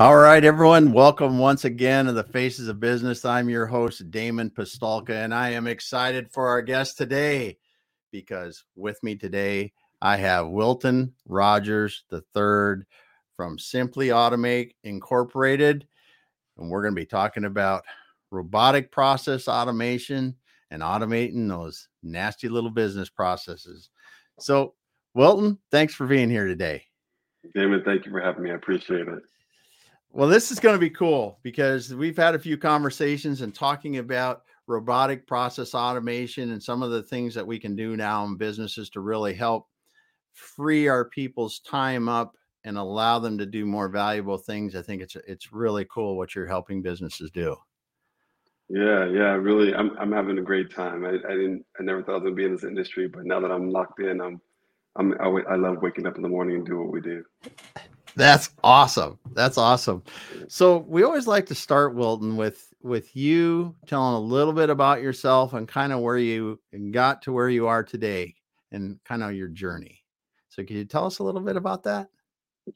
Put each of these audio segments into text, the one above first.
All right, everyone. Welcome once again to the Faces of Business. I'm your host, Damon Pistulka, and I am excited for our guest today because with me today, I have Wilton Rogers III from Simply Automate Incorporated. And we're going to be talking about robotic process automation and automating those nasty little business processes. So, Wilton, thanks for being here today. Damon, thank you for having me. I appreciate it. Well, this is going to be cool because we've had a few conversations and talking about robotic process automation and some of the things that we can do now in businesses to really help free our people's time up and allow them to do more valuable things. I think it's it's really cool what you're helping businesses do. Yeah, yeah, really, I'm I'm having a great time. I, I didn't, I never thought I gonna be in this industry, but now that I'm locked in, I'm, I'm, I, I love waking up in the morning and do what we do. That's awesome. That's awesome. So we always like to start, Wilton, with with you telling a little bit about yourself and kind of where you got to where you are today and kind of your journey. So can you tell us a little bit about that?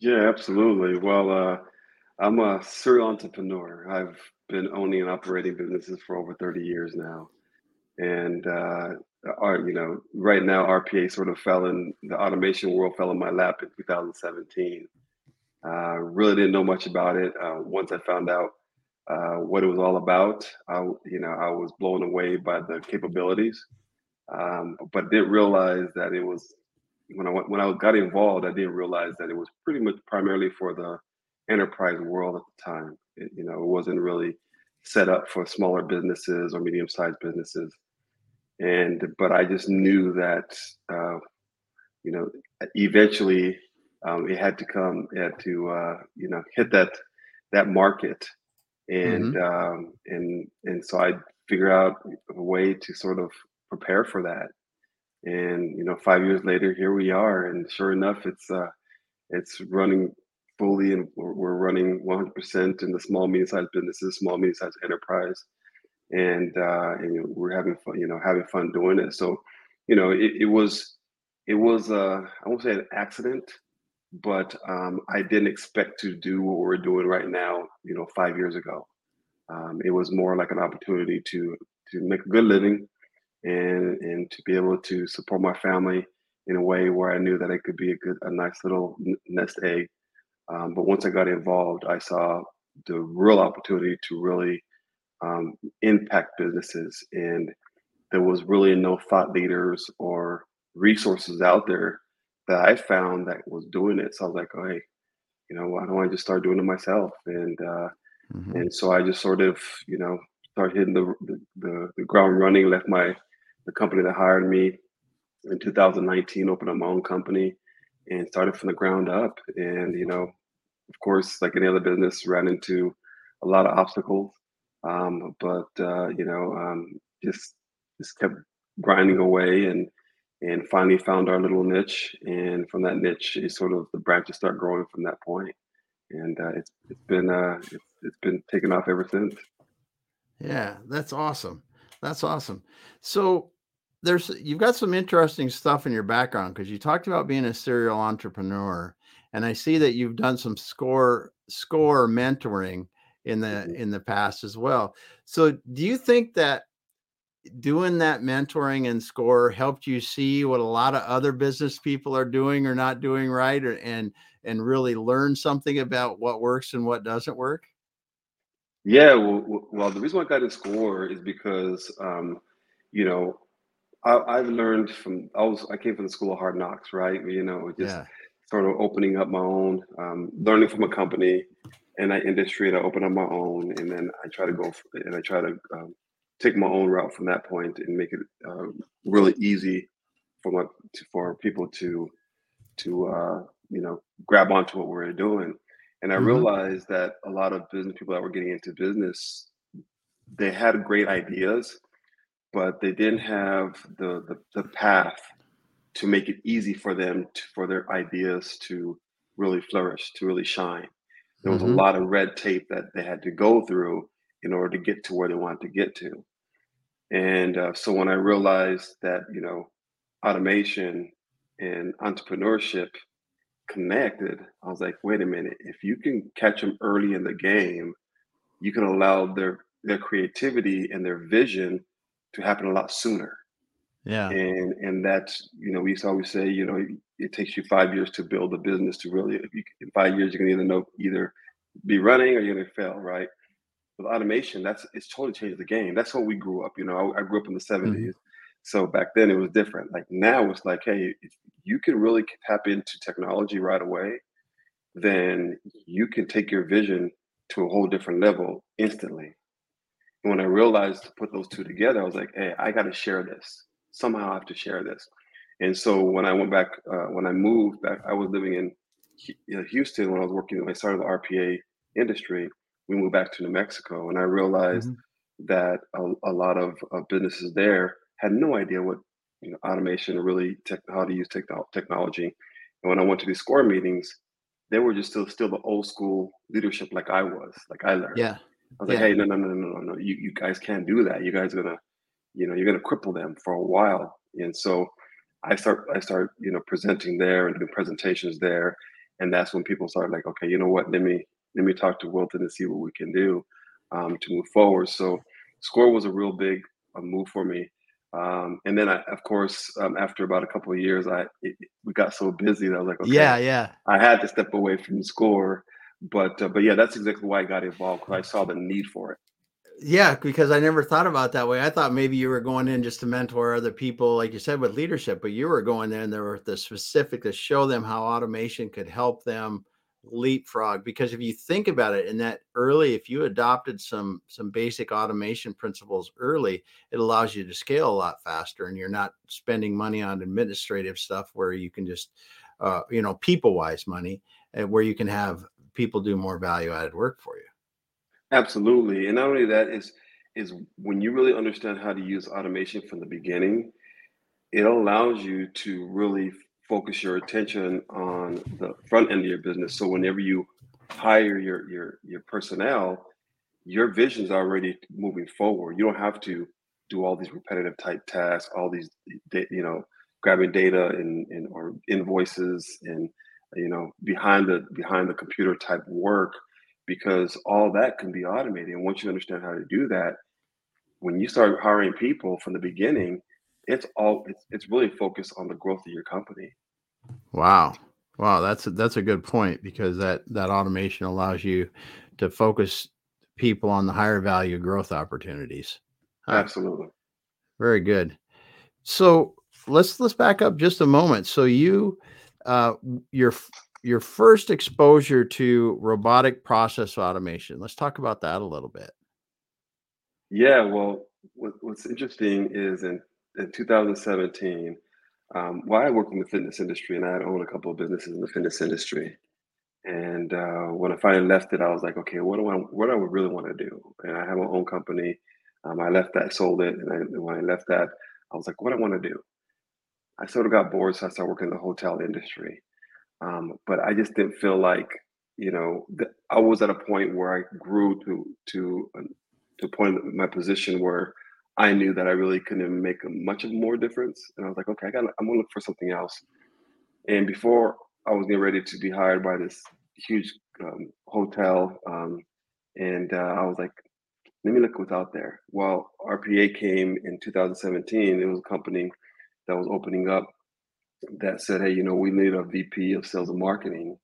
Yeah, absolutely. Well, uh, I'm a serial entrepreneur. I've been owning and operating businesses for over 30 years now. And uh, our, you know, right now RPA sort of fell in the automation world fell in my lap in 2017. Uh, really didn't know much about it. Uh, once I found out uh, what it was all about, I, you know, I was blown away by the capabilities, um, but didn't realize that it was when I when I got involved. I didn't realize that it was pretty much primarily for the enterprise world at the time. It, you know, it wasn't really set up for smaller businesses or medium-sized businesses. And but I just knew that uh, you know eventually um, it had to come, it had to uh, you know hit that that market, and hmm um, and and so I figure out a way to sort of prepare for that. And you know, five years later, here we are, and sure enough, it's uh, it's running fully, and we're, we're running 100% in the small medium-sized businesses, small medium-sized enterprise, and uh, and you know, we're having fun, you know, having fun doing it. So, you know, it, it was it was uh, I won't say an accident, but um, I didn't expect to do what we're doing right now. You know, five years ago, um, it was more like an opportunity to to make a good living and and to be able to support my family in a way where I knew that it could be a good, a nice little nest egg. Um, but once I got involved, I saw the real opportunity to really um, impact businesses, and there was really no thought leaders or resources out there that I found that was doing it. So I was like, oh, hey, you know, why don't I just start doing it myself? And uh, hmm and so I just sort of, you know, started hitting the the, the, the ground running. Left my the company that hired me in 2019, opened up my own company, and started from the ground up. And you know, of course, like any other business, ran into a lot of obstacles, um, but uh, you know, um, just just kept grinding away and and finally found our little niche. And from that niche, it sort of the branches start growing from that point. And uh, it's it's been uh, it's, it's been taking off ever since. Yeah, that's awesome. That's awesome. So there's you've got some interesting stuff in your background because you talked about being a serial entrepreneur, and I see that you've done some score score mentoring in the Mhm. in the past as well. So do you think that doing that mentoring and score helped you see what a lot of other business people are doing or not doing right or and and really learn something about what works and what doesn't work? Yeah, well, well, the reason why I got in score is because, um, you know, I, I've learned from I was I came from the school of hard knocks, right? You know, just Yeah. sort of opening up my own, um, learning from a company and that industry, and I open up my own, and then I try to go and I try to um, take my own route from that point and make it uh, really easy for my to, for people to to uh, you know grab onto what we're doing. And I hmm realized that a lot of business people that were getting into business, they had great ideas, but they didn't have the the, the path to make it easy for them to, for their ideas to really flourish, to really shine. There was a hmm lot of red tape that they had to go through in order to get to where they wanted to get to. And uh, so when I realized that, you know, automation and entrepreneurship connected, I was like, wait a minute, if you can catch them early in the game, you can allow their their creativity and their vision to happen a lot sooner. Yeah. And and that's you know we used to always say you know it takes you five years to build a business to really you, in five years you can either know either be running or you're gonna fail right. With automation, that's it's totally changed the game. That's what we grew up. You know, I, I grew up in the 70s. Mm-hmm. So back then it was different. Like now it's like, hey, if you can really tap into technology right away, then you can take your vision to a whole different level instantly. And when I realized to put those two together, I was like, hey, I got to share this. Somehow I have to share this. And so when I went back, uh, when I moved back, I was living in Houston when I was working, I started the RPA industry. We moved back to New Mexico, and I realized mm-hmm. that a, a, lot of uh, businesses there had no idea what you know, automation or really tech, how to use technology. And when I went to these SCORE meetings, they were just still still the old school leadership like I was, like I learned. Yeah. I was yeah. like, hey, no, no, no, no, no, no. You, you guys can't do that. You guys are gonna, you know, you're gonna cripple them for a while. And so I start I start, you know, presenting there and doing presentations there. And that's when people start like, okay, you know what, let me let me talk to Wilton and see what we can do um, to move forward. So score was a real big uh, move for me. Um, and then I, of course, um, after about a couple of years, I it, we got so busy that I was like, okay, yeah, yeah, I had to step away from score. But uh, but yeah, that's exactly why I got involved because I saw the need for it. Yeah, because I never thought about that way. I thought maybe you were going in just to mentor other people, like you said, with leadership, but you were going there and there were the specific to show them how automation could help them leapfrog because if you think about it in that early if you adopted some some basic automation principles early it allows you to scale a lot faster and you're not spending money on administrative stuff where you can just uh, you know people wise money and where you can have people do more value added work for you. Absolutely and not only that is is when you really understand how to use automation from the beginning it allows you to really focus your attention on the front end of your business. So whenever you hire your your your personnel, your vision's already moving forward. You don't have to do all these repetitive type tasks, all these you know grabbing data and, and or invoices and you know behind the behind the computer type work because all that can be automated. And once you understand how to do that, when you start hiring people from the beginning, it's all it's, it's really focused on the growth of your company. Wow. Wow that's a, that's a good point because that that automation allows you to focus people on the higher value growth opportunities. Absolutely. Very good. So let's let's back up just a moment. So you uh your your first exposure to robotic process automation let's talk about that a little bit. Yeah well what, what's interesting is in in 2017, um, I worked in the fitness industry and I had owned a couple of businesses in the fitness industry. And uh, when I finally left it, I was like, okay, what do I what do I really want to do? And I have my own company. Um, I left that, sold it, and, I, when I left that, I was like, what do I want to do? I sort of got bored, so I started working in the hotel industry. Um, but I just didn't feel like, you know, th- I was at a point where I grew to to uh, to point my position where I knew that I really couldn't make much of more difference. And I was like, okay, I got I'm gonna look for something else. And before I was getting ready to be hired by this huge um, hotel, um, and uh, I was like, let me look what's out there. Well, RPA came in 2017. It was a company that was opening up that said, hey, you know, we need a VP of sales and marketing,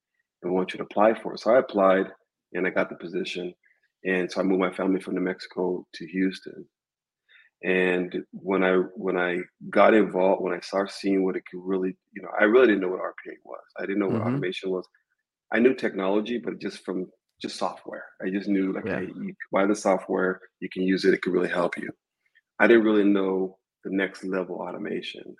and we want you to apply for it. So I applied, and I got the position. And so I moved my family from New Mexico to Houston. And when I when I got involved, when I started seeing what it could really, you know, I really didn't know what RPA was. I didn't know what mm-hmm. automation was. I knew technology, but just from just software. I just knew like, yeah. hey, you buy the software, you can use it. It could really help you. I didn't really know the next level automation.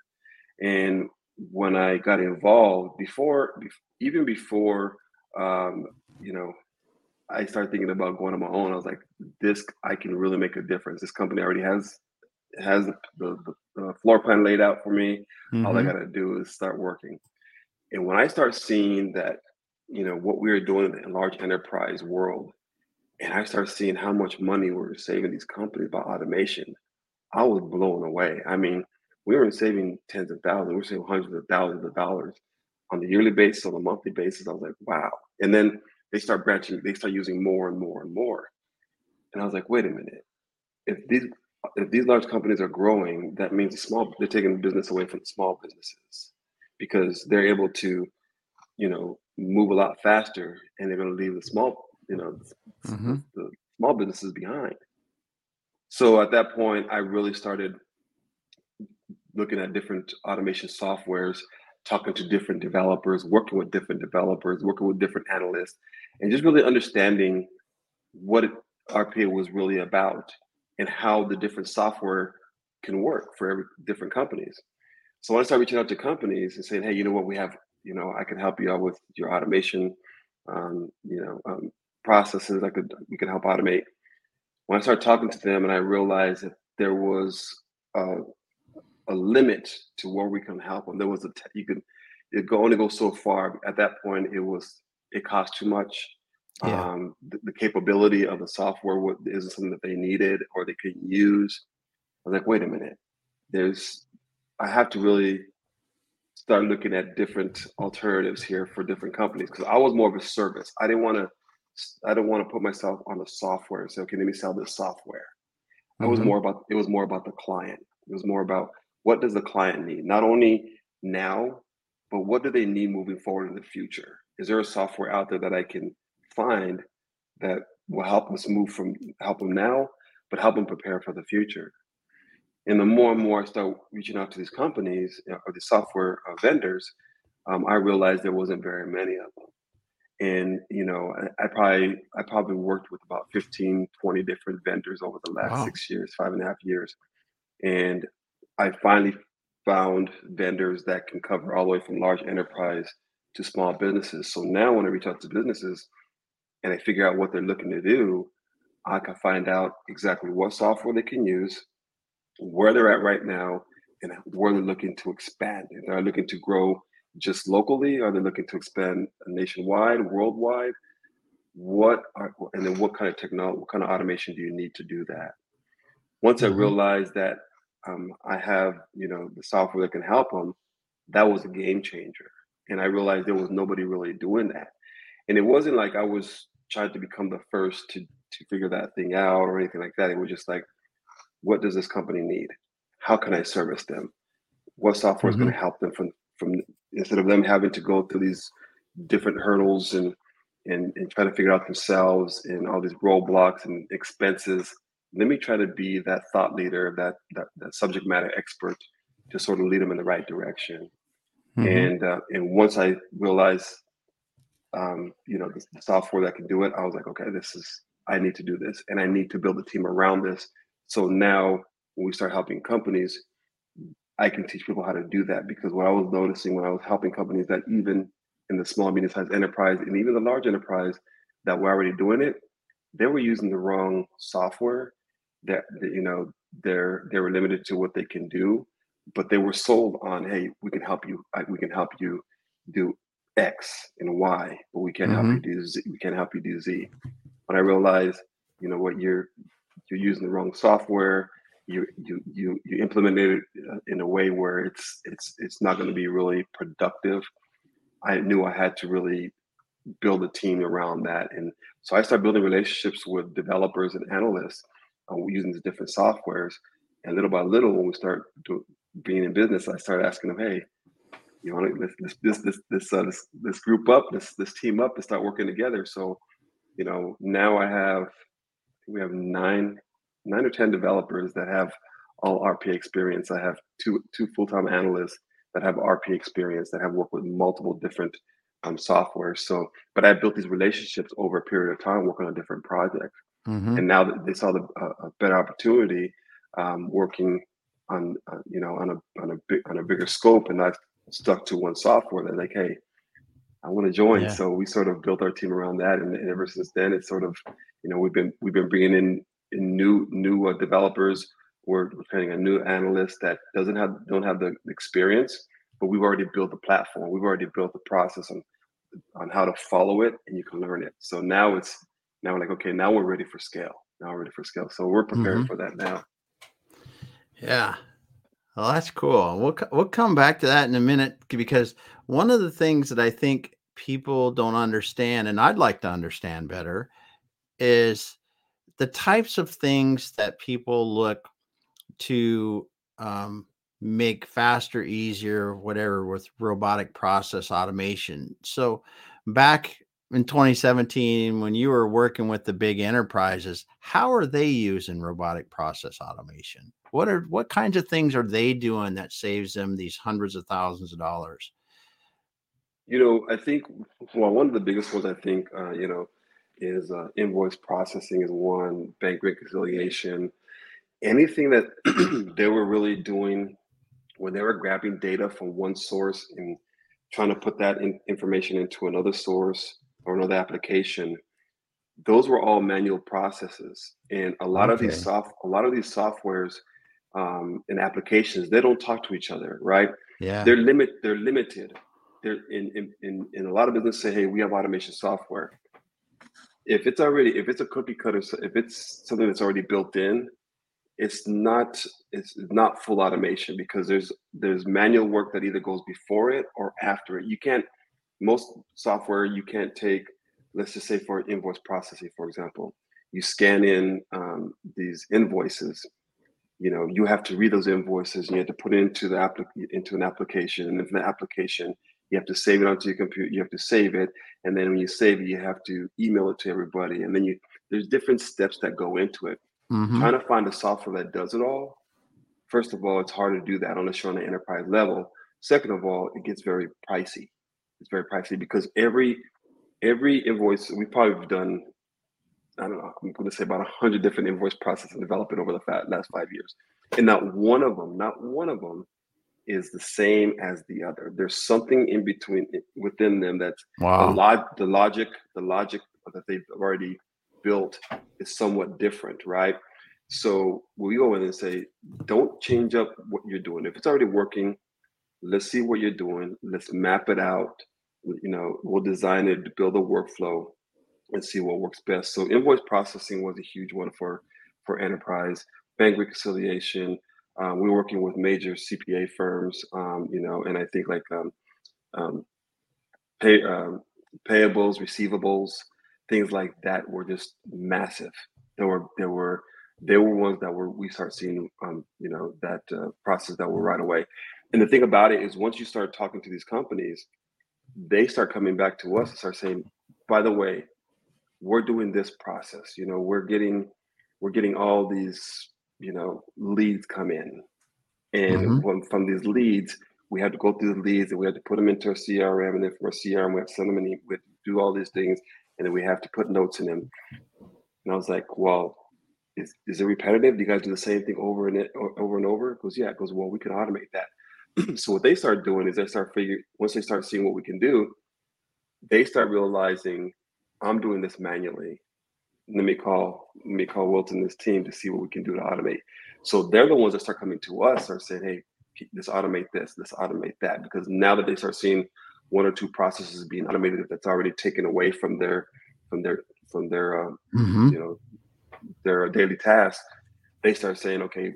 And when I got involved, before even before, um, you know, I started thinking about going on my own. I was like, this I can really make a difference. This company already has has the, the, the, floor plan laid out for me. Mm-hmm. All I mm-hmm. got to do is start working. And when I start seeing that, you know, what we are doing in the large enterprise world, and I start seeing how much money we're saving these companies by automation, I was blown away. I mean, we weren't saving tens of thousands, we we're saving hundreds of thousands of dollars on the yearly basis, on a monthly basis. I was like, wow. And then they start branching, they start using more and more and more. And I was like, wait a minute. If these if these large companies are growing, that means the small they're taking business away from small businesses because they're able to, you know, move a lot faster and they're going to leave the small, you know, mm-hmm. the small businesses behind. So at that point, I really started looking at different automation softwares, talking to different developers, working with different developers, working with different analysts, and just really understanding what RPA was really about and how the different software can work for every different companies. So when I started reaching out to companies and saying, "Hey, you know what? We have, you know, I can help you out with your automation, um, you know, um, processes. I could, we can help automate." When I started talking to them, and I realized that there was a, a limit to where we can help them. There was a you could it go only go so far. At that point, it was it cost too much. Yeah. Um, the, the, capability of the software isn't something that they needed or they couldn't use. I was like, wait a minute. There's I have to really start looking at different alternatives here for different companies because I was more of a service. I didn't want to I didn't want to put myself on the software and say, okay, let me sell this software. Mm-hmm. It was more about it was more about the client. It was more about what does the client need? Not only now, but what do they need moving forward in the future? Is there a software out there that I can find that will help us move from help them now, but help them prepare for the future? And the more and more I start reaching out to these companies or the software uh, vendors, um, I realized there wasn't very many of them. And you know, I, I, probably I probably worked with about 15, 20 different vendors over the last wow. six years, five and a half years. And I finally found vendors that can cover all the way from large enterprise to small businesses. So now when I reach out to businesses and I figure out what they're looking to do, I can find out exactly what software they can use, where they're at right now, and where they're looking to expand. If they're looking to grow just locally, are they looking to expand nationwide, worldwide? What are and then what kind of technology, what kind of automation do you need to do that? Once mm-hmm. I realized that um, I have, you know, the software that can help them, that was a game changer. And I realized there was nobody really doing that. And it wasn't like I was trying to become the first to to figure that thing out or anything like that. It was just like, what does this company need? How can I service them? What software is mm-hmm. going to help them from from instead of them having to go through these different hurdles and and, and try to figure out themselves and all these roadblocks and expenses let me try to be that thought leader, that that, that subject matter expert to sort of lead them in the right direction. Mm-hmm. And uh, and once I realized, um, you know, the, the, software that can do it, I was like, okay, this is I need to do this, and I need to build a team around this. So now, when we start helping companies, I can teach people how to do that because what I was noticing when I was helping companies that even in the small medium sized enterprise and even the large enterprise that were already doing it, they were using the wrong software that, you know they're they were limited to what they can do, but they were sold on, hey, we can help you, we can help you do X and Y, but we can't mm-hmm. help you do Z. We can't help you do Z. When I realized, you know what, you're you're using the wrong software. You you you you implemented it uh, in a way where it's it's it's not going to be really productive. I knew I had to really build a team around that, and so I started building relationships with developers and analysts uh, using these different softwares. And little by little, when we start do, being in business, I started asking them, "Hey, you want to this this this this uh, this this group up, this this team up, and start working together." So, you know, now I have we have nine nine or ten developers that have all RPA experience. I have two two full time analysts that have RPA experience that have worked with multiple different um, software. So, but I built these relationships over a period of time working on different projects. Mm-hmm. And now that they saw the, uh, a better opportunity um, working on, uh, you know, on a on a big on a bigger scope, and not stuck to one software. They're like, hey, I want to join. Yeah. So we sort of built our team around that, and, and, ever since then, it's sort of, you know, we've been we've been bringing in in new new uh, developers. We're training a new analyst that doesn't have don't have the experience, but we've already built the platform. We've already built the process on on how to follow it, and you can learn it. So now it's now we're like, okay, now we're ready for scale. Now we're ready for scale. So we're preparing mm-hmm. for that now. Yeah. Well, that's cool. We'll we'll come back to that in a minute because one of the things that I think people don't understand, and I'd like to understand better, is the types of things that people look to um, make faster, easier, whatever, with robotic process automation. So, back in 2017, when you were working with the big enterprises, how are they using robotic process automation? What are what kinds of things are they doing that saves them these hundreds of thousands of dollars? You know, I think well, one of the biggest ones I think uh, you know is uh, invoice processing is one, bank reconciliation, anything that they were really doing when they were grabbing data from one source and trying to put that in, information into another source or another application those were all manual processes and a lot okay. of these soft a lot of these softwares um, and applications they don't talk to each other right? Yeah. They're limit they're limited. They're in, in in in a lot of business say hey we have automation software. If it's already if it's a cookie cutter if it's something that's already built in it's not it's not full automation because there's there's manual work that either goes before it or after it. You can't most software you can't take let's just say for invoice processing for example you scan in um, these invoices you know you have to read those invoices and you have to put it into the app into an application. And in the application you have to save it onto your computer you have to save it. And then when you save it you have to email it to everybody. And then you there's different steps that go into it. Mm-hmm. trying to find a software that does it all first of all it's hard to do that unless you're on the enterprise level. Second of all it gets very pricey. It's very pricey because every every invoice we've probably done I don't know, I'm going to say about 100 different invoice processing developing over the last five years. And not one of them, not one of them is the same as the other. There's something in between within them that's wow. the, log, the logic, the logic that they've already built is somewhat different, right? So we go in and say, don't change up what you're doing. If it's already working, let's see what you're doing. Let's map it out. You know, we'll design it, build a workflow, and see what works best. So invoice processing was a huge one for for enterprise. Bank reconciliation. Um, we're working with major CPA firms, um, you know, and I think like um, um pay, um, payables, receivables, things like that were just massive. There were there were there were ones that were we start seeing you know that uh, process that were right away. And the thing about it is once you start talking to these companies, they start coming back to us and start saying, by the way, we're doing this process you know we're getting we're getting all these you know leads come in. And mm-hmm. from, from these leads we have to go through the leads and we have to put them into our crm and then from our crm we have to send them and we do all these things and then we have to put notes in them. And i was like well is, is it repetitive? Do you guys do the same thing over and over and over? It goes yeah. It goes well we can automate that. So what they start doing is they start figuring once they start seeing what we can do they start realizing I'm doing this manually. Let me call let me call Wilton this team to see what we can do to automate. So they're the ones that start coming to us are saying, hey, let's automate this, let's automate that. Because now that they start seeing one or two processes being automated that's already taken away from their from their from their um, mm-hmm. you know their daily tasks, they start saying, okay,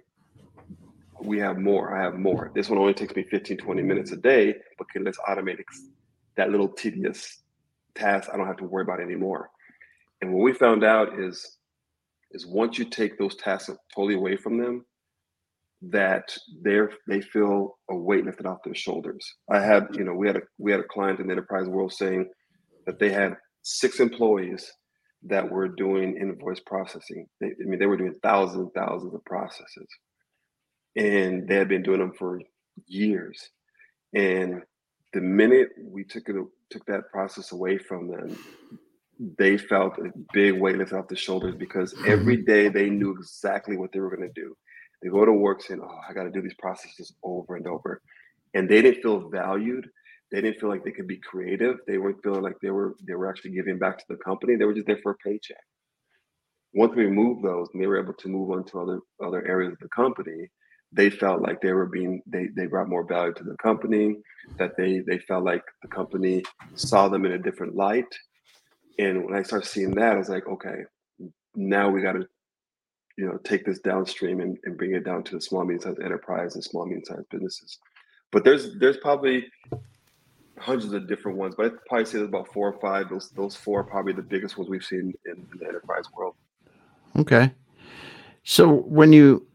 we have more. I have more. This one only takes me 15, 20 minutes a day, but can let's automate that little tedious tasks I don't have to worry about anymore. And what we found out is is once you take those tasks totally away from them, that they're they feel a weight lifted off their shoulders. I had, you know, we had a we had a client in the enterprise world saying that they had six employees that were doing invoice processing. They, I mean, they were doing thousands and thousands of processes, and they had been doing them for years. And the minute we took it took that process away from them, they felt a big weight lifted off their shoulders because mm-hmm. every day they knew exactly what they were going to do. They go to work saying, "Oh, I got to do these processes over and over," and they didn't feel valued. They didn't feel like they could be creative. They weren't feeling like they were they were actually giving back to the company. They were just there for a paycheck. Once we removed those, and they were able to move on to other other areas of the company, they felt like they were being they they brought more value to the company that they they felt like the company saw them in a different light and when i started seeing that i was like okay now we got to you know take this downstream and, and bring it down to the small medium sized enterprise and small medium sized businesses. But there's there's probably hundreds of different ones, but I'd probably say there's about four or five. Those those four are probably the biggest ones we've seen in the enterprise world. Okay. So when you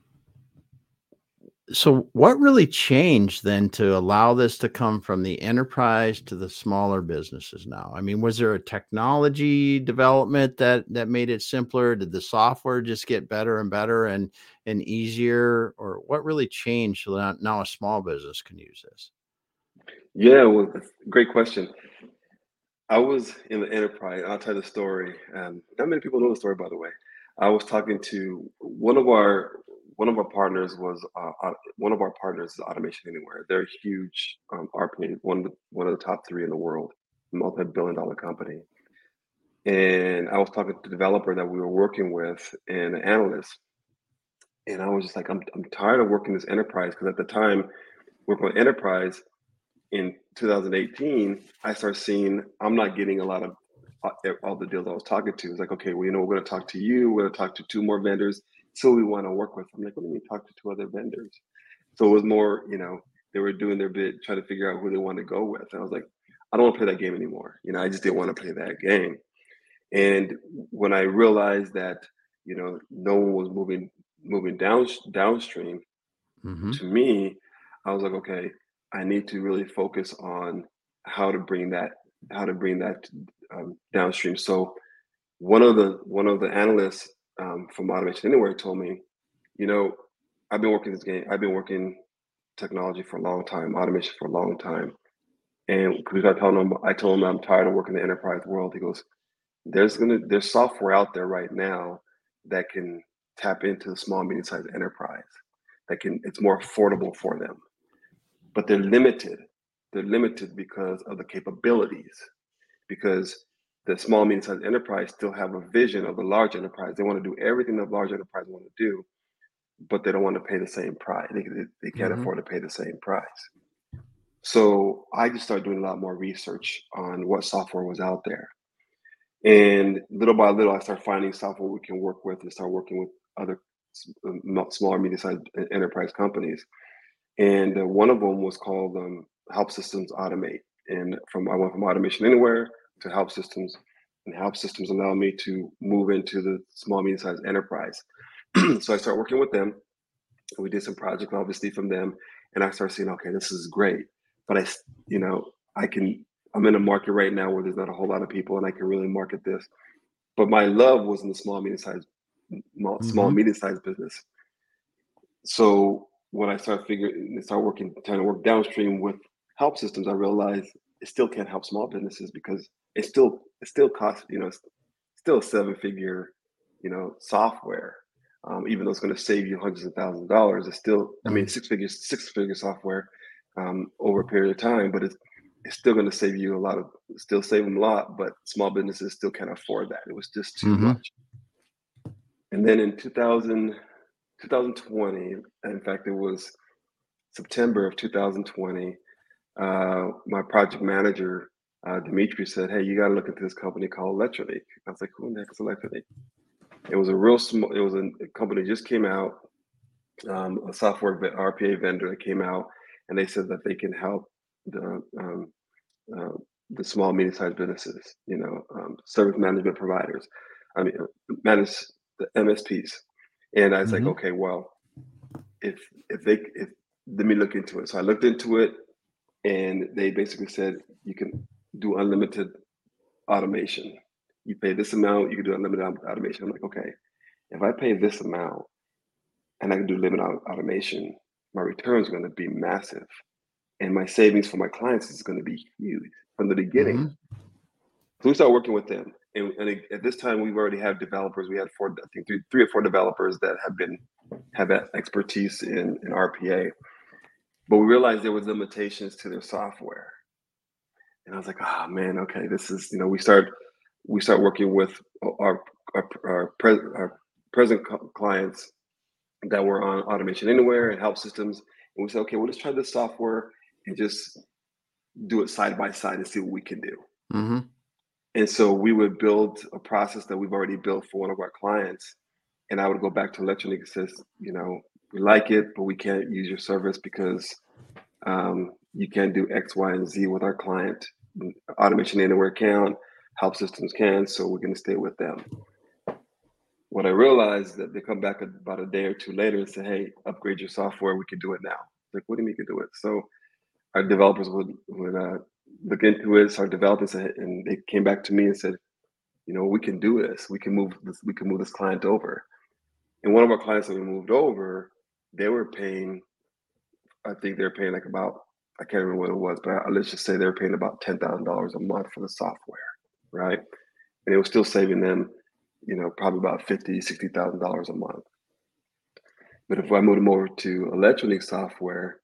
so what really changed then to allow this to come from the enterprise to the smaller businesses now? I mean, was there a technology development that that made it simpler? Did the software just get better and better and and easier or what really changed so that now a small business can use this? Yeah, well, great question. I was in the enterprise. I'll tell the story. Um, not many people know the story, by the way. I was talking to one of our one of our partners was uh, one of our partners is Automation Anywhere. They're huge um, one of the, one of the top three in the world, multi-billion dollar company. And I was talking to the developer that we were working with and an analyst, and I was just like, I'm I'm tired of working this enterprise because at the time, working with enterprise in 2018, I started seeing I'm not getting a lot of uh, all the deals I was talking to. It's like, okay, well, you know, we're going to talk to you. We're going to talk to two more vendors so we want to work with. I'm like, let me talk to two other vendors? So it was more, you know, they were doing their bit, trying to figure out who they want to go with. And I was like, I don't want to play that game anymore. You know, I just didn't want to play that game. And when I realized that, you know, no one was moving moving down downstream, mm-hmm. to me, I was like, okay, I need to really focus on how to bring that how to bring that um, downstream. So one of the one of the analysts um, from Automation Anywhere told me, you know, I've been working this game. I've been working technology for a long time, automation for a long time. And because I told him, I told him I'm tired of working the enterprise world. He goes, "There's gonna there's software out there right now that can tap into the small medium sized enterprise. That can it's more affordable for them, but they're limited. They're limited because of the capabilities, because the small medium sized enterprise still have a vision of the large enterprise. They want to do everything the large enterprise want to do, but they don't want to pay the same price. They, they can't mm-hmm. afford to pay the same price. So I just started doing a lot more research on what software was out there. And little by little, I started finding software we can work with and start working with other smaller, medium sized enterprise companies. And uh, one of them was called um, Help Systems Automate. And from I went from Automation Anywhere to help systems and help systems allow me to move into the small medium sized enterprise. So i start working with them. We did some project obviously from them and i start saying okay this is great. But i you know i can i'm in a market right now where there's not a whole lot of people and i can really market this. But my love was in the small medium sized small mm-hmm. medium sized business. So when i start figuring start working trying to work downstream with help systems i realized it still can't help small businesses because it still it still costs you know still seven figure you know software um, even though it's going to save you hundreds of thousands of dollars it's still i mean mm. six figures six figure software um, over a period of time but it's it's still going to save you a lot of still save them a lot but small businesses still can't afford that it was just too mm-hmm. much and then in 2000 2020 in fact it was september of 2020 uh, my project manager uh, Dimitri said, "Hey, you got to look into this company called ElectroNeek." I was like, "Who in the heck is ElectroNeek?" It was a real small. It was a, a company just came out, um, a software RPA vendor that came out, and they said that they can help the um, uh, the small medium sized businesses, you know, um, service management providers. I mean, manage the MSPs. And I was mm-hmm. like, okay, well, if if they if let me look into it. So I looked into it, and they basically said you can do unlimited automation. You pay this amount, you can do unlimited automation. I'm like, okay, if I pay this amount and I can do limited automation, my return is going to be massive. And my savings for my clients is going to be huge from the beginning. Mm-hmm. So we start working with them. And, and, at this time, we've already have developers. We had four, I think three, three or four developers that have been have expertise in, in RPA. But we realized there was limitations to their software and I was like, oh man, okay, this is you know we start we start working with our our, our, pre- our present clients that were on Automation Anywhere and Help Systems, and we said, okay, well let's try this software and just do it side by side and see what we can do. Mm-hmm. And so we would build a process that we've already built for one of our clients, and I would go back to ElectroNeek and says, you know, we like it, but we can't use your service because um, you can't do X, Y, and Z with our client. Automation Anywhere can, Help Systems can, so we're going to stay with them. What I realized that they come back about a day or two later and say, "Hey, upgrade your software. We can do it now." Like, what do you mean you can do it? So our developers would would uh, look into it. Start developing, and they came back to me and said, "You know, we can do this. We can move this. We can move this client over." And one of our clients that we moved over, they were paying. I think they're paying like about I can't remember what it was, but let's just say they're paying about ten thousand dollars a month for the software, right? And it was still saving them, you know, probably about fifty, sixty thousand dollars a month. But if I move them over to ElectroNeek software,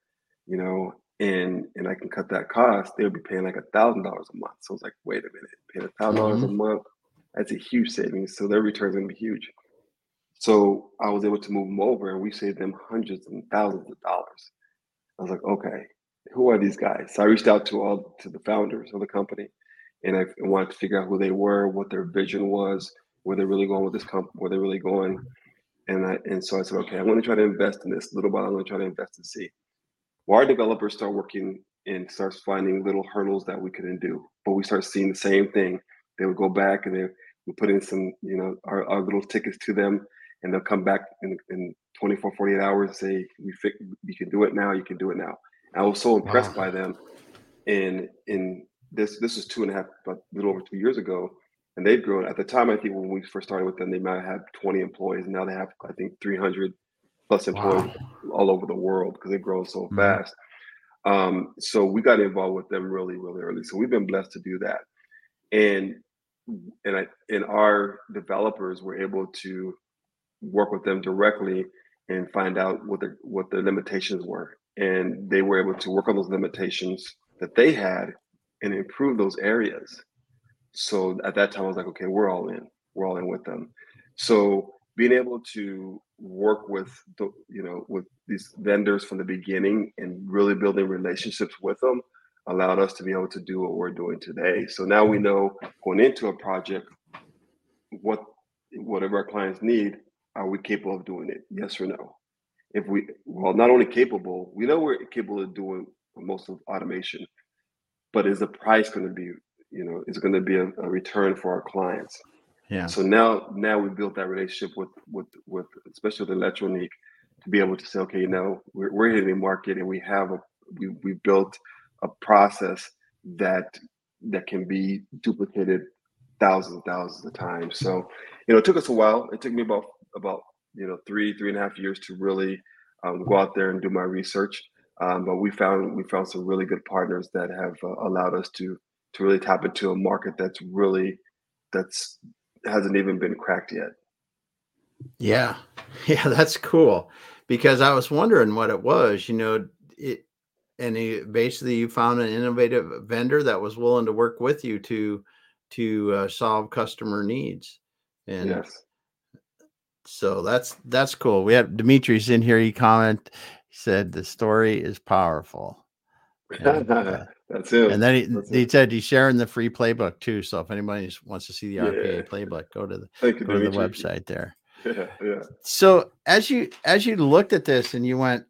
you know, and and I can cut that cost, they'll be paying like a thousand dollars a month. So it's like, wait a minute, paying a thousand dollars a mm-hmm. month, that's a huge savings. So their return's are gonna be huge. So I was able to move them over and we saved them hundreds and thousands of dollars. I was like, okay, who are these guys? So I reached out to all to the founders of the company, and I wanted to figure out who they were, what their vision was, where they're really going with this company, where they're really going. And I and so I said, okay, I'm to try to invest in this little bit. I'm going to try to invest and see. Well, our developers start working and starts finding little hurdles that we couldn't do, but we start seeing the same thing. They would go back and they would put in some, you know, our, our little tickets to them, and they'll come back in, in 24, 48 hours and say, we fi- you can do it now, you can do it now I was so impressed wow. by them. And in this, this was two and a half, but a little over two years ago, and they've grown. At the time, I think when we first started with them, they might have had 20 employees. Now they have, I think, 300 plus employees wow. all over the world because they've grown so mm-hmm. fast. Um, so we got involved with them really, really early. So we've been blessed to do that. And and I and our developers were able to work with them directly and find out what the what the limitations were and they were able to work on those limitations that they had and improve those areas. So at that time, I was like, okay, we're all in. We're all in with them. So being able to work with the, you know with these vendors from the beginning and really building relationships with them allowed us to be able to do what we're doing today. So now we know going into a project what whatever our clients need, are we capable of doing it? Yes or no? if we well not only capable we know we're capable of doing most of automation but is the price going to be you know is it going to be a, a, return for our clients yeah so now now we built that relationship with with with especially with ElectroNeek to be able to say okay you know we're, we're hitting the market and we have a we, we built a process that that can be duplicated thousands and thousands of times so you know it took us a while it took me about about you know three three and a half years to really um, go out there and do my research. Um, but we found we found some really good partners that have uh, allowed us to to really tap into a market that's really that's hasn't even been cracked yet. Yeah, yeah, that's cool because I was wondering what it was. You know, it and he, basically you found an innovative vendor that was willing to work with you to to uh, solve customer needs. And yes. So that's that's cool. We have Dimitri's in here. He comment. He said the story is powerful. And, uh, that's it. And then he, he it. said he's sharing the free playbook too. So if anybody wants to see the RPA playbook, go to the Thank go to the website there. Yeah, yeah. So as you as you looked at this and you went,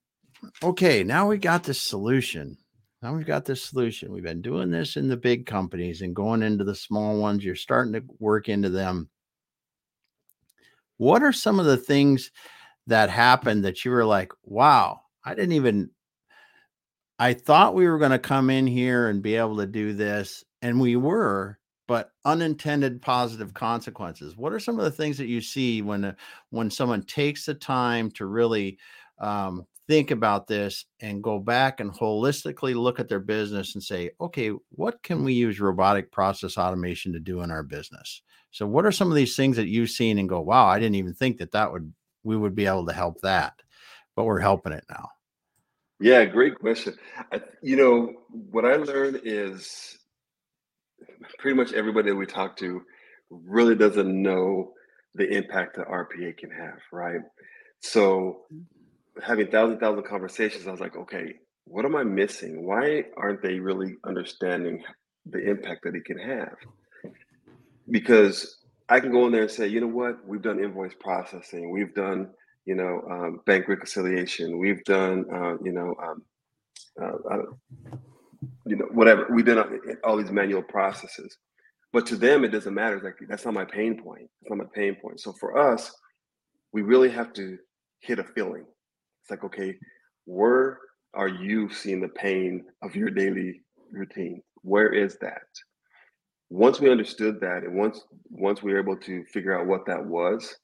okay, now we got this solution. Now we've got this solution. We've been doing this in the big companies and going into the small ones. You're starting to work into them. What are some of the things that happened that you were like, wow, I didn't even, I thought we were going to come in here and be able to do this. And we were, but unintended positive consequences. What are some of the things that you see when, uh, when someone takes the time to really um, think about this and go back and holistically look at their business and say, okay, what can we use robotic process automation to do in our business? So, what are some of these things that you've seen and go, wow, I didn't even think that that would we would be able to help that, but we're helping it now. Yeah, great question. I, you know, what I learned is pretty much everybody that we talk to really doesn't know the impact that RPA can have, right? So, mm. Having thousand thousand conversations, I was like, okay, what am I missing? Why aren't they really understanding the impact that it can have? because I can go in there and say, you know what, we've done invoice processing, we've done, you know, um, bank reconciliation, we've done, uh, you know, um, uh, uh, you know, whatever. We've done all these manual processes, but to them it doesn't matter. It's like that's not my pain point. It's not my pain point. So for us, we really have to hit a feeling. It's like, okay, where are you seeing the pain of your daily routine? Where is that? Once we understood that, and once once we were able to figure out what that was,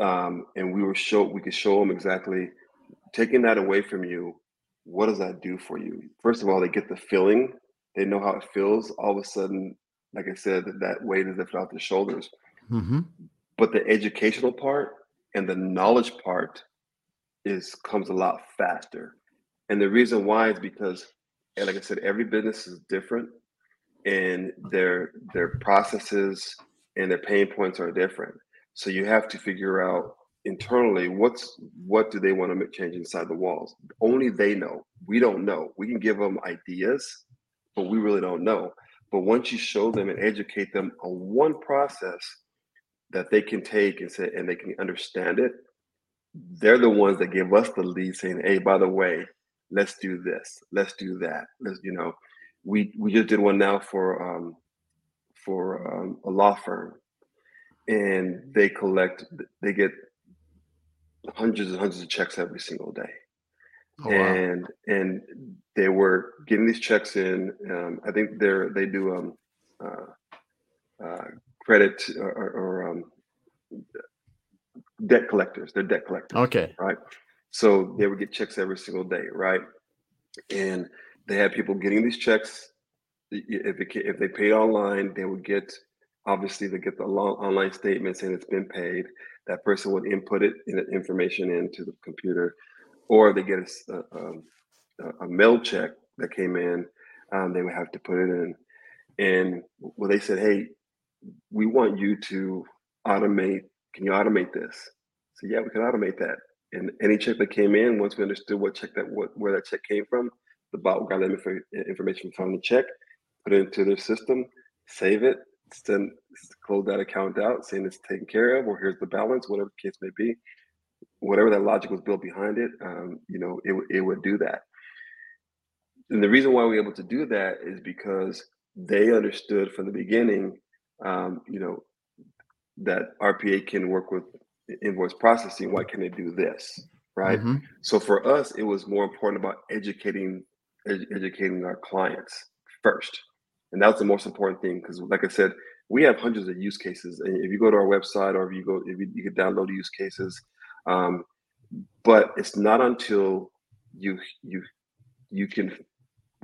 um, and we were show we could show them exactly taking that away from you. What does that do for you? First of all, they get the feeling. They know how it feels. All of a sudden, like I said, that weight is lifted off their shoulders. Mm-hmm. But the educational part and the knowledge part is comes a lot faster. And the reason why is because, like I said, every business is different, and their their processes and their pain points are different. So you have to figure out internally what's what do they want to make change inside the walls. Only they know. We don't know. We can give them ideas, but we really don't know. But once you show them and educate them on one process that they can take and say and they can understand it, they're the ones that give us the lead saying, hey, by the way, let's do this, let's do that. Let's, you know, we we just did one now for um for um, a law firm and they collect they get hundreds and hundreds of checks every single day. Oh, and wow. and they were getting these checks in. Um, I think they're they do um, uh, uh, credit or, or um, debt collectors. They're debt collectors. Okay. Right. So they would get checks every single day, right? And they had people getting these checks. If it, if they paid online, they would get obviously they get the long online statement saying it's been paid. That person would input it in the information into the computer, or they get a, um, a, a mail check that came in. Um, they would have to put it in, and well, they said, "Hey, we want you to automate can you automate this? So yeah, we can automate that. And any check that came in, once we understood what check that what, where that check came from, the bot got that information from the check, put it into their system, save it, send close that account out, saying it's taken care of, or here's the balance, whatever the case may be. Whatever that logic was built behind it, um, you know, it, it would do that. And the reason why we are able to do that is because they understood from the beginning, um, you know, that RPA can work with invoice processing. Why can they do this? Right. Mm-hmm. So for us, it was more important about educating ed- educating our clients first, and that's the most important thing because, like I said, we have hundreds of use cases. And if you go to our website or if you go, if you, you can download use cases, um, but it's not until you you you can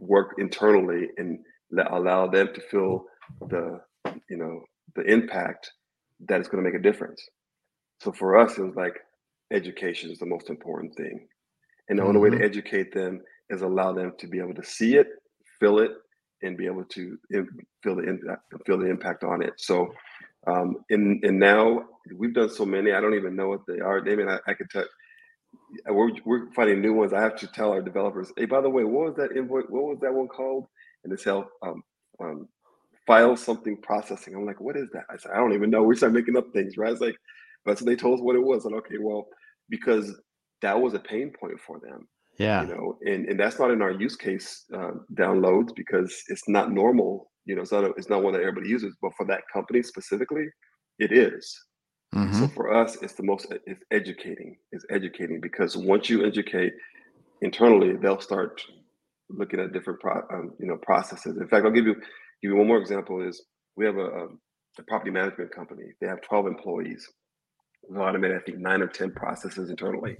work internally and let, allow them to feel the you know the impact that is going to make a difference. So for us, it was like education is the most important thing. And the mm-hmm. only way to mm-hmm. educate them is allow them to be able to see it, feel it, and be able to feel the impact, feel the impact on it. So, um, and and now we've done so many, I don't even know what they are. Damon, I, I could tell. We're, we're finding new ones. I have to tell our developers, hey, by the way, what was that invoice? What was that one called? And it's help um, um, file something processing. I'm like, what is that? I said, I don't even know. We start making up things, right? It's like, that's what they told us what it was. And okay, well, because that was a pain point for them. Yeah. You know, and, and that's not in our use case uh, downloads because it's not normal. You know, it's not a, it's not one that everybody uses, but for that company specifically, it is. Mm-hmm. So for us, it's the most it's educating. It's educating because once you educate internally, they'll start looking at different pro, um, you know processes. In fact, I'll give you give you one more example is we have a, a property management company. They have 12 employees. We've automated, I think, nine or 10 processes internally.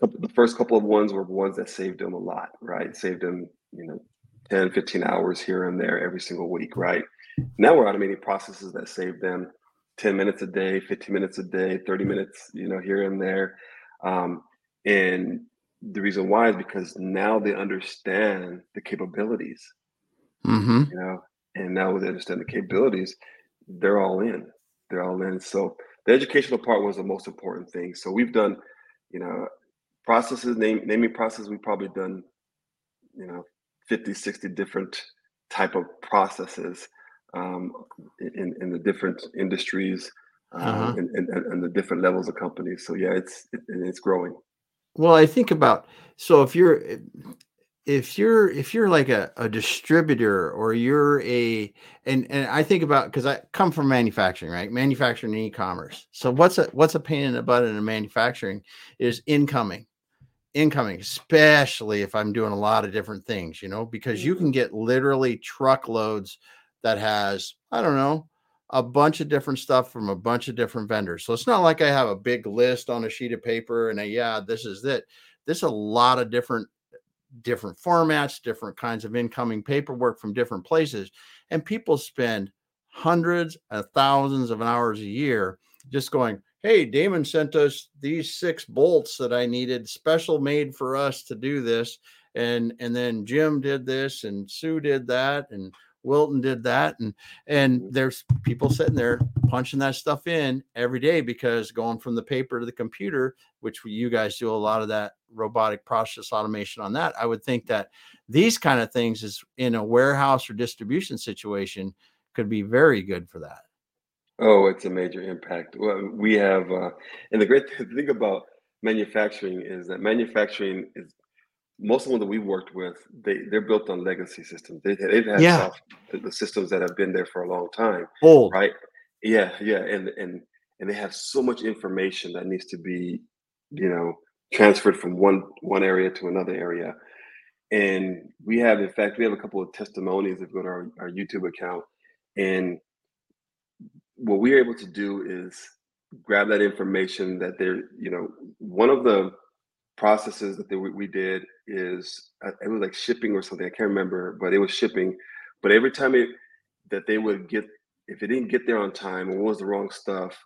The first couple of ones were ones that saved them a lot, right? Saved them, you know, 10, 15 hours here and there every single week, right? Now we're automating processes that save them 10 minutes a day, 15 minutes a day, 30 minutes, you know, here and there. Um, and the reason why is because now they understand the capabilities Mm-hmm. You know, and now they understand the capabilities, they're all in. They're all in. So the educational part was the most important thing. So we've done, you know, processes, name naming process, we've probably done, you know, 50, 60 different type of processes um, in in the different industries uh, uh-huh. and, and, and the different levels of companies. So yeah, it's it, it's growing. Well, I think about so if you're if you're if you're like a, a distributor or you're a and and I think about because I come from manufacturing, right? Manufacturing and e-commerce. So what's a what's a pain in the butt in manufacturing is incoming. Incoming, especially if I'm doing a lot of different things, you know, because you can mm-hmm. get literally truckloads that has, I don't know, a bunch of different stuff from a bunch of different vendors. So it's not like I have a big list on a sheet of paper and a, yeah, this is it. There's a lot of different different formats, different kinds of incoming paperwork from different places. And people spend hundreds of thousands of hours a year just going, Hey, Damon sent us these six bolts that I needed, special made for us to do this. And and then Jim did this and Sue did that. And Wilton did that, and and mm-hmm. there's people sitting there punching that stuff in every day because going from the paper to the computer, which you guys do a lot of that robotic process automation on that. I would think that these kind of things is in a warehouse or distribution situation could be very good for that. Oh, it's a major impact. Well, we have, uh, and the great thing about manufacturing is that manufacturing is most of them that we worked with, they they're built on legacy systems. They, they've had yeah. soft, the systems that have been there for a long time. Old, right? Yeah, yeah, and and and they have so much information that needs to be, you know, transferred from one one area to another area. And we have, in fact, we have a couple of testimonies if you go to our, our YouTube account. And what we're able to do is grab that information that they're, you know, one of the processes that they, we did is uh, it was like shipping or something. I can't remember, but it was shipping. But every time it that they would get, if it didn't get there on time or was the wrong stuff,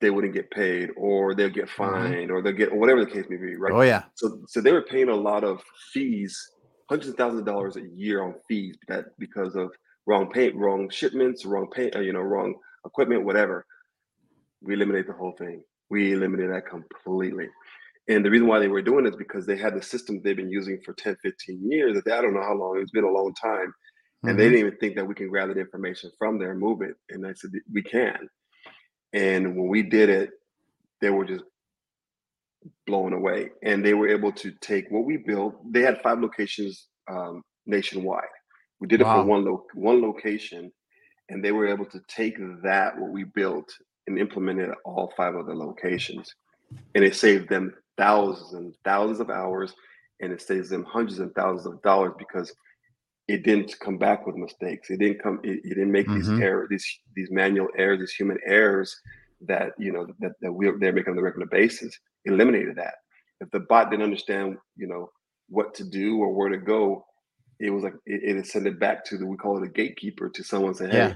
they wouldn't get paid, or they'll get mm-hmm. fined, mm-hmm. or they'll get whatever the case may be. Right? Oh yeah. So so they were paying a lot of fees, hundreds of thousands of dollars a year on fees that because of wrong paint, wrong shipments, wrong pay, uh, you know, wrong equipment, whatever. We eliminate the whole thing. We eliminate that completely. And the reason why they were doing it is because they had the system they've been using for 10, 15 years. That they, I don't know how long, it's been a long time. And mm-hmm. they didn't even think that we can grab that information from there and move it. And I said, we can. And when we did it, they were just blown away. And they were able to take what we built. They had five locations um, nationwide. We did it for one lo- one location, and they were able to take that what we built and implement it at all five other locations, and it saved them thousands and thousands of hours and it saves them hundreds and thousands of dollars because it didn't come back with mistakes. It didn't come. It, it didn't make mm-hmm. these errors, these these manual errors, these human errors that you know that, that we they're making on a regular basis. Eliminated that. If the bot didn't understand, you know, what to do or where to go, it was like it, it sent it back to the we call it a gatekeeper to someone saying, "Hey, yeah.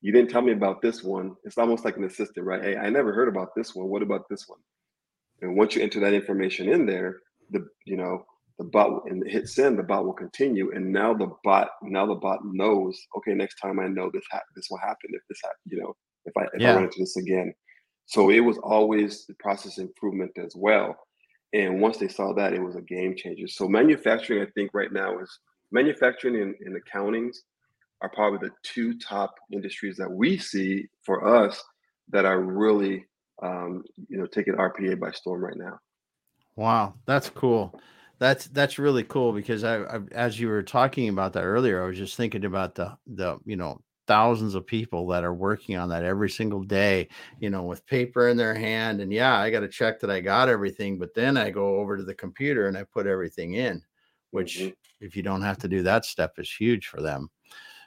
you didn't tell me about this one." It's almost like an assistant, right? Hey, I never heard about this one. What about this one? And once you enter that information in there, the you know the bot and hit send, the bot will continue. And now the bot now the bot knows. Okay, next time I know this ha- this will happen if this ha- you know if I if yeah. I run into this again. So it was always the process improvement as well. And once they saw that, it was a game changer. So manufacturing, I think right now is manufacturing and, and accountings are probably the two top industries that we see for us that are really um, you know, taking RPA by storm right now. Wow, that's cool. That's that's really cool because I, I, as you were talking about that earlier, I was just thinking about the the you know thousands of people that are working on that every single day, you know, with paper in their hand. And yeah, I got to check that I got everything, but then I go over to the computer and I put everything in, which mm-hmm. if you don't have to do that step is huge for them.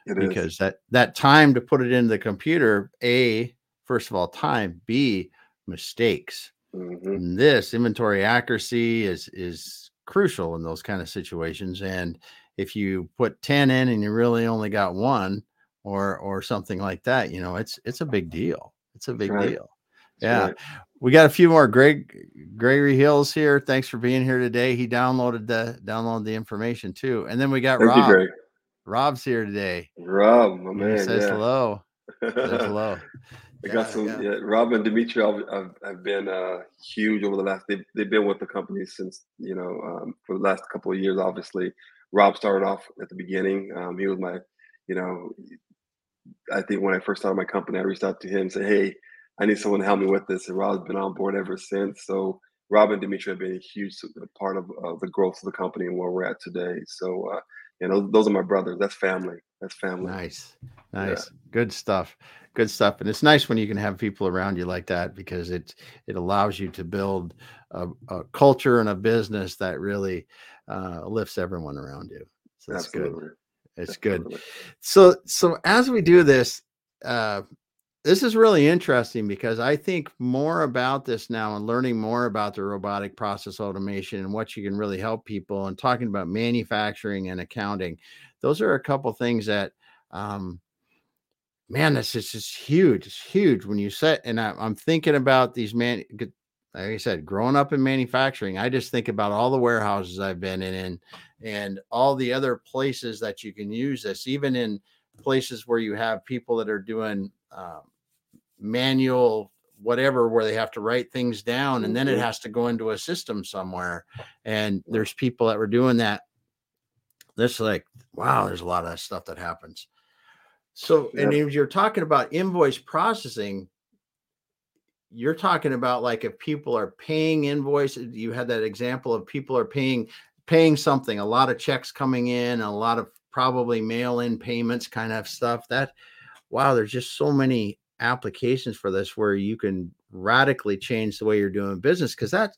It because is. that that time to put it in the computer, a first of all, time, B, mistakes. Mm-hmm. this inventory accuracy is is crucial in those kind of situations. And if you put 10 in and you really only got one or or something like that, you know, it's it's a big deal. It's a big right. deal. Yeah. Right. We got a few more Greg Gregory Hills here. Thanks for being here today. He downloaded the downloaded the information too. And then we got Thank Rob. You, Rob's here today. Rob, my man. He says yeah. hello. Says hello. I got some. Yeah. yeah. Rob and Dimitri have, have been uh, huge over the last. They've, they've been with the company since you know um, for the last couple of years. Obviously, Rob started off at the beginning. Um, he was my, you know, I think when I first started my company, I reached out to him and said, "Hey, I need someone to help me with this." And Rob's been on board ever since. So Rob and Dimitri have been a huge part of uh, the growth of the company and where we're at today. So uh, you know, those are my brothers. That's family. That's family. Nice, nice, yeah. good stuff. Good stuff. And it's nice when you can have people around you like that because it it allows you to build a, a culture and a business that really uh, lifts everyone around you. So that's Absolutely. good. It's good. So so as we do this, uh, this is really interesting because I think more about this now and learning more about the robotic process automation and what you can really help people and talking about manufacturing and accounting. Those are a couple things that, um, man, this is just huge. It's huge when you set. And I, I'm thinking about these man, like I said, growing up in manufacturing, I just think about all the warehouses I've been in and, and all the other places that you can use this, even in places where you have people that are doing um, manual whatever where they have to write things down and then it mm-hmm. has to go into a system somewhere and there's people that were doing that this like wow there's a lot of stuff that happens. So and if you're talking about invoice processing you're talking about like if people are paying invoices you had that example of people are paying paying something a lot of checks coming in a lot of probably mail in payments kind of stuff that wow there's just so many applications for this where you can radically change the way you're doing business because that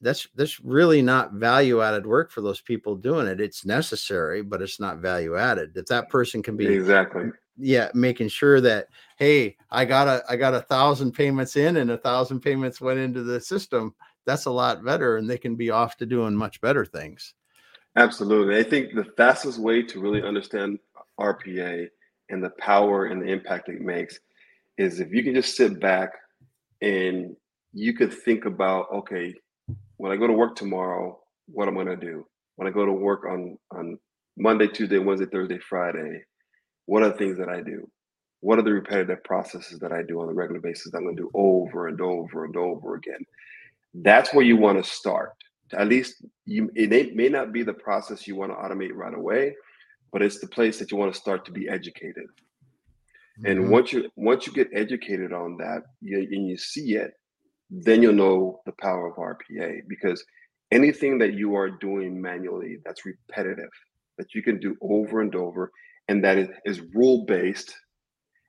that's that's really not value added work for those people doing it. It's necessary but it's not value added. If that person can be exactly. Yeah making sure that hey i got a i got a thousand payments in and a thousand payments went into the system that's a lot better and they can be off to doing much better things. Absolutely. I think the fastest way to really understand rpa and the power and the impact it makes is if you can just sit back and you could think about okay when i go to work tomorrow what i'm going to do when i go to work on on monday tuesday wednesday thursday friday what are the things that i do what are the repetitive processes that i do on a regular basis that i'm going to do over and over and over again that's where you want to start at least you it may not be the process you want to automate right away but it's the place that you want to start to be educated. Mm-hmm. And once you once you get educated on that you, and you see it, then you'll know the power of RPA because anything that you are doing manually that's repetitive, that you can do over and over, and that is, rule based,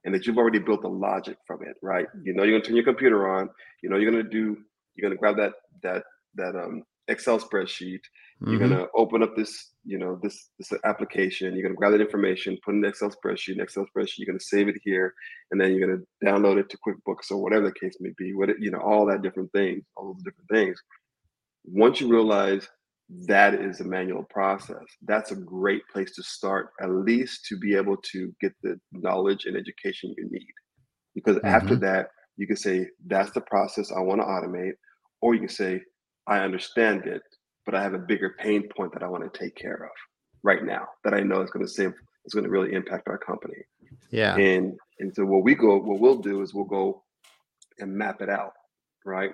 and that you've already built the logic from it, right? You know you're gonna turn your computer on. You know you're gonna do. You're gonna grab that that that um Excel spreadsheet. Mm-hmm. You're gonna open up this, you know, this this application. You're gonna grab that information, put in an Excel spreadsheet, an Excel spreadsheet. You're gonna save it here, and then you're gonna download it to QuickBooks or whatever the case may be. What it, you know, all that different things, all those different things. Once you realize that is a manual process, that's a great place to start, at least to be able to get the knowledge and education you need. Because mm-hmm. after that, you can say that's the process I want to automate, or you can say I understand it, but I have a bigger pain point that I want to take care of right now that I know is going to save, is going to really impact our company. Yeah. And and so what we go, what we'll do is we'll go and map it out, right?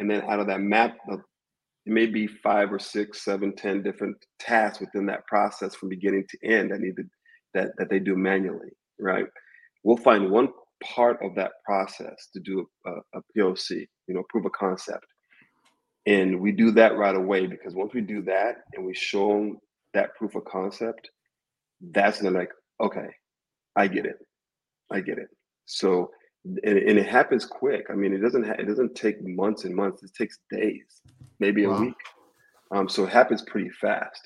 And then out of that map, it may be five or six, seven, ten different tasks within that process from beginning to end that need to, that that they do manually, right? We'll find one part of that process to do a, a POC, you know, prove a concept and we do that right away because once we do that and we show them that proof of concept, that's when they're like, okay, I get it. I get it. So, and, and it happens quick. I mean, it doesn't, ha- it doesn't take months and months. It takes days, maybe wow. a week. Um, so it happens pretty fast.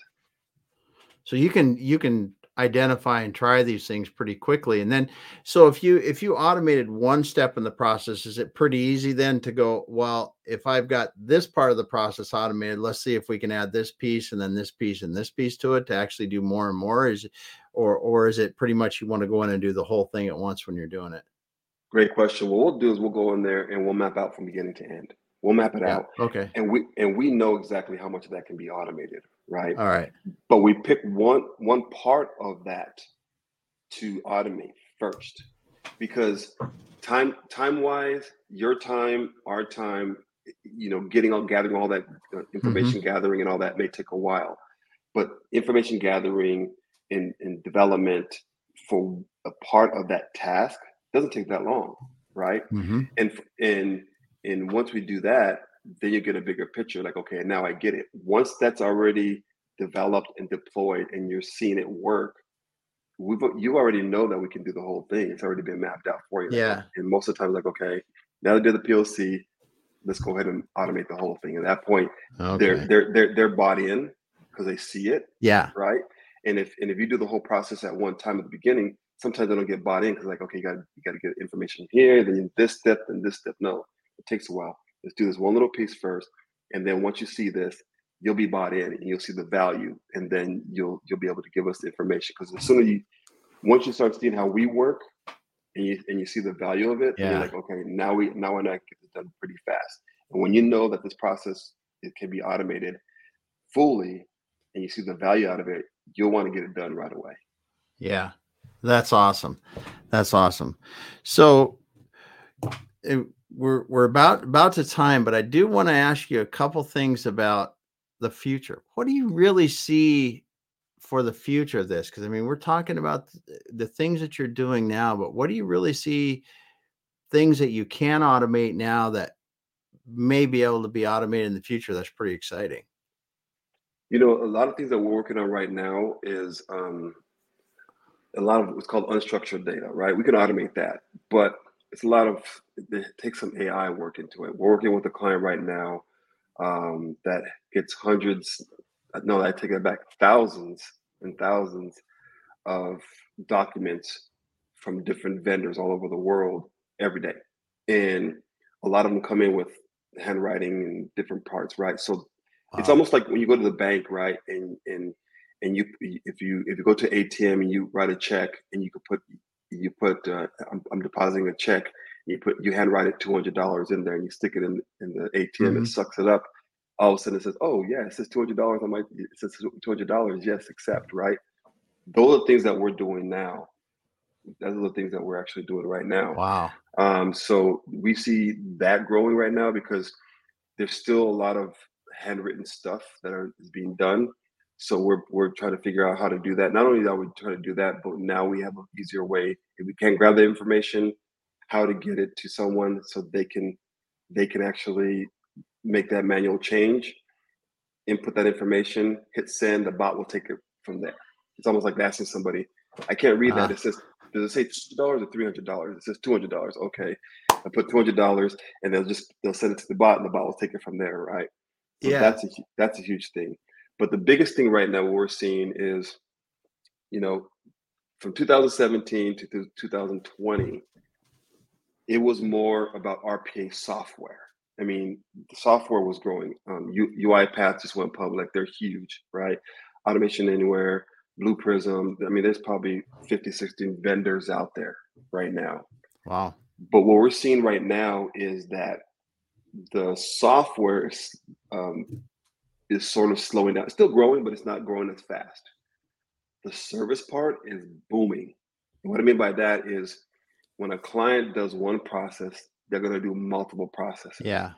So you can, you can identify and try these things pretty quickly and then so if you if you automated one step in the process is it pretty easy then to go well if i've got this part of the process automated let's see if we can add this piece and then this piece and this piece to it to actually do more and more? Is or or is it pretty much you want to go in and do the whole thing at once when you're doing it? Great question. What we'll do is we'll go in there and we'll map out from beginning to end. We'll map it yeah, out. Okay. And we and we know exactly how much of that can be automated right? All right. But we pick one one part of that to automate first because time time wise, your time, our time, you know, getting all gathering all that uh, information mm-hmm. gathering and all that may take a while. But information gathering in, in development, for a part of that task doesn't take that long, right? Mm-hmm. And and and once we do that, then you get a bigger picture. Like, okay, now I get it. Once that's already developed and deployed, and you're seeing it work, we've you already know that we can do the whole thing. It's already been mapped out for you. Yeah. And most of the time, like, okay, now that did the POC let's go ahead and automate the whole thing. At that point, Okay. they're they're they're they're bought in because they see it, yeah. right? And if and if you do the whole process at one time at the beginning, sometimes they don't get bought in because like, okay, you got you got to get information here, then this step, then this step. No, it takes a while. Let's do this one little piece first, and then once you see this, you'll be bought in and you'll see the value, and then you'll you'll be able to give us the information. Because as soon as you once you start seeing how we work and you and you see the value of it, Yeah. you're like, okay, now we now I know I get this done pretty fast. And when you know that this process it can be automated fully and you see the value out of it, you'll want to get it done right away. Yeah, that's awesome. That's awesome. So it, we're we're about about to time, but I do want to ask you a couple things about the future. What do you really see for the future of this? Because I mean, we're talking about the things that you're doing now, but what do you really see things that you can automate now that may be able to be automated in the future? That's pretty exciting. You know, a lot of things that we're working on right now is um, a lot of what's called unstructured data, right? We can automate that, but it's a lot of it takes some AI work into it. We're working with a client right now um, that gets hundreds, no, I take it back, thousands and thousands of documents from different vendors all over the world every day, and a lot of them come in with handwriting and different parts, right? So it's almost like when you go to the bank, right? And and and you if you if you go to ATM and you write a check and you could put you put uh, I'm, I'm depositing a check. You put you handwrite it two hundred dollars in there and you stick it in in the ATM. Mhm. It sucks it up. All of a sudden it says, "Oh yeah, it says two hundred dollars i might it says two hundred dollars. Yes, accept." Right. Those are the things that we're doing now. Those are the things that we're actually doing right now. Wow. Um, so we see that growing right now because there's still a lot of handwritten stuff that are is being done. So we're we're trying to figure out how to do that. Not only are we trying to do that, but now we have an easier way. If we can't grab the information, how to get it to someone so they can they can actually make that manual change, input that information, hit send, the bot will take it from there. It's almost like asking somebody, I can't read that. Ah. It says, does it say two dollars or three hundred dollars? It says two hundred dollars. Okay. I put two hundred dollars and they'll just they'll send it to the bot and the bot will take it from there, right? So Yeah. that's a that's a huge thing. But the biggest thing right now what we're seeing is, you know, from 2017 to 2020, it was more about RPA software. I mean, the software was growing. Um, UiPath just went public. They're huge, right? Automation Anywhere, Blue Prism. I mean, there's probably 50, 60 vendors out there right now. Wow. But what we're seeing right now is that the software is, um, is sort of slowing down. It's still growing, but it's not growing as fast. The service part is booming. And what I mean by that is when a client does one process, they're going to do multiple processes. Yeah.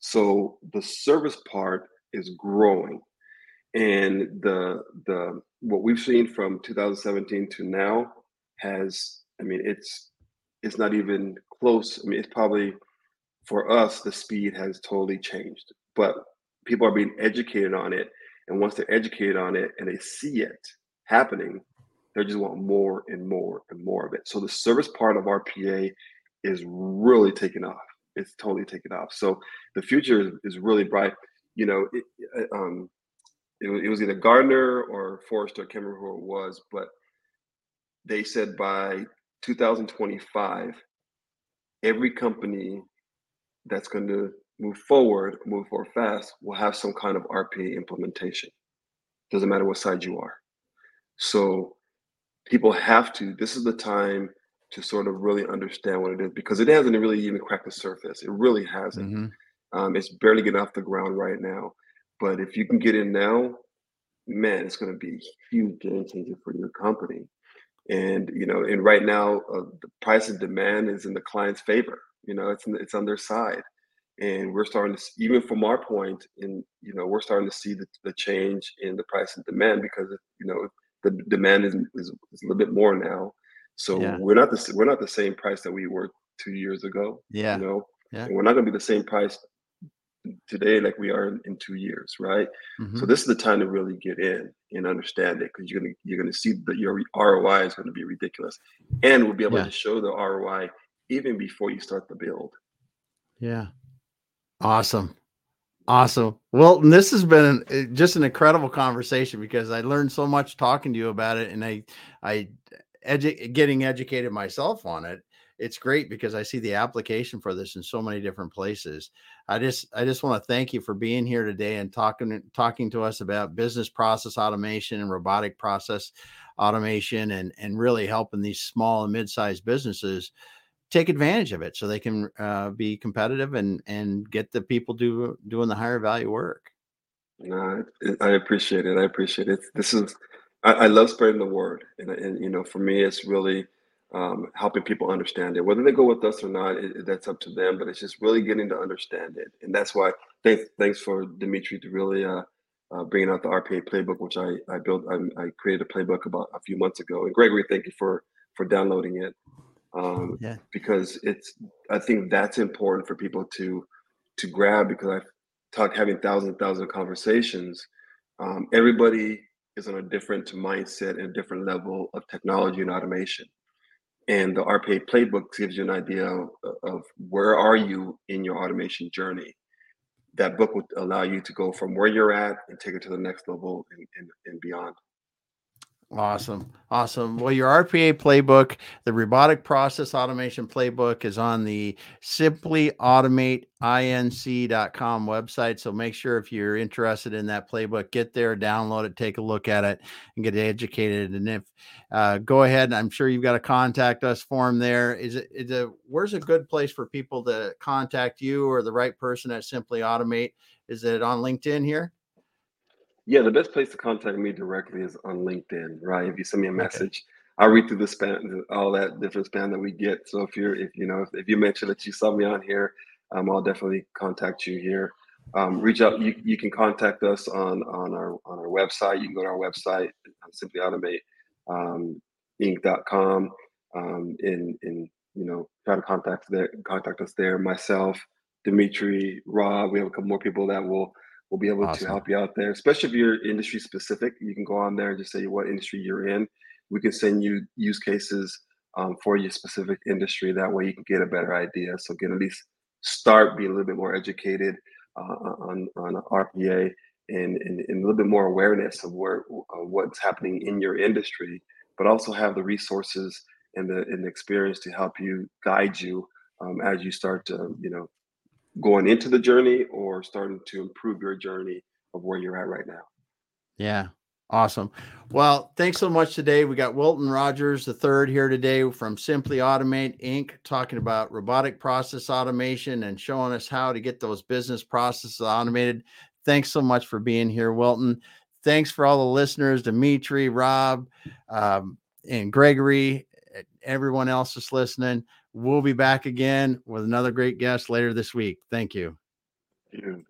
So the service part is growing. And the the what we've seen from 2017 to now has I mean it's it's not even close. I mean it's probably for us the speed has totally changed. But people are being educated on it and once they're educated on it and they see it happening, they just want more and more and more of it. So the service part of RPA is really taking off. It's totally taking off. So the future is, is really bright. You know, it, um, it, it was either Gartner or Forrester, I can't remember who it was, but they said by 2025, every company that's going to move forward, move forward fast, will have some kind of RPA implementation. Doesn't matter what side you are. So people have to, this is the time to sort of really understand what it is because it hasn't really even cracked the surface. It really hasn't. Mhm. Um, it's barely getting off the ground right now. But if you can get in now, man, it's going to be huge game changer for your company. And you know, and right now, uh, the price and demand is in the client's favor. You know, it's it's on their side, and we're starting to see, even from our point, in you know, we're starting to see the, the change in the price and demand because you know the demand is, is, is a little bit more now. So yeah. we're not the we're not the same price that we were two years ago. Yeah, you know, yeah. And we're not going to be the same price today like we are in, in two years, right? Mm-hmm. So this is the time to really get in and understand it because you're gonna you're gonna see that your ROI is going to be ridiculous, and we'll be able yeah. to show the ROI even before you start the build. Yeah, awesome. Awesome. Well, this has been eh, just an incredible conversation because I learned so much talking to you about it, and I, I, edu- getting educated myself on it. It's great because I see the application for this in so many different places. I just, I just want to thank you for being here today and talking, talking to us about business process automation and robotic process automation, and and really helping these small and mid-sized businesses take advantage of it so they can uh, be competitive and and get the people do doing the higher value work. No, I appreciate it. I appreciate it. This is I, I love spreading the word, and, and you know, for me, it's really um, helping people understand it. Whether they go with us or not, it, that's up to them. But it's just really getting to understand it, and that's why. Thanks, thanks for Dimitri to really uh, uh, bringing out the RPA playbook, which I I built. I, I created a playbook about a few months ago. And Gregory, thank you for for downloading it um, yeah. because it's I think that's important for people to to grab because I've talked having thousands and thousands of conversations. Um, everybody is on a different mindset and a different level of technology and automation. And the RPA playbook gives you an idea of, of where are you in your automation journey. That book would allow you to go from where you're at and take it to the next level and, and, and beyond. Awesome. Awesome. Well, your RPA playbook, the robotic process automation playbook is on the simply automate inc.com website. So make sure if you're interested in that playbook, get there, download it, take a look at it, and get educated. And if uh, go ahead, I'm sure you've got a contact us form there. Is it is it where's a good place for people to contact you or the right person at Simply Automate? Is it on LinkedIn here? Yeah, the best place to contact me directly is on LinkedIn, right? If you send me a message, okay. I read through the spam, all that different spam that we get. So if you're, if you know, if, if you mention that you saw me on here, um, I'll definitely contact you here. Um, reach out. You, you can contact us on on our on our website. You can go to our website, simply automate um, inc.com, um, and and you know try to contact there, contact us there. Myself, Dimitri, Rob. We have a couple more people that will We'll be able awesome. to help you out there, especially if you're industry specific. You can go on there and just say what industry you're in. We can send you use cases um, for your specific industry. That way, you can get a better idea. So, get at least start being a little bit more educated uh, on on RPA and, and, and, a little bit more awareness of where uh, what's happening in your industry, but also have the resources and the and the experience to help you guide you um, as you start to you know going into the journey or starting to improve your journey of where you're at right now. Yeah. Awesome. Well, thanks so much today. We got Wilton Rogers the third here today from Simply Automate Inc. talking about robotic process automation and showing us how to get those business processes automated. Thanks so much for being here, Wilton. Thanks for all the listeners, Dimitri, Rob, um, and Gregory, everyone else that's listening. We'll be back again with another great guest later this week. Thank you. Thank you.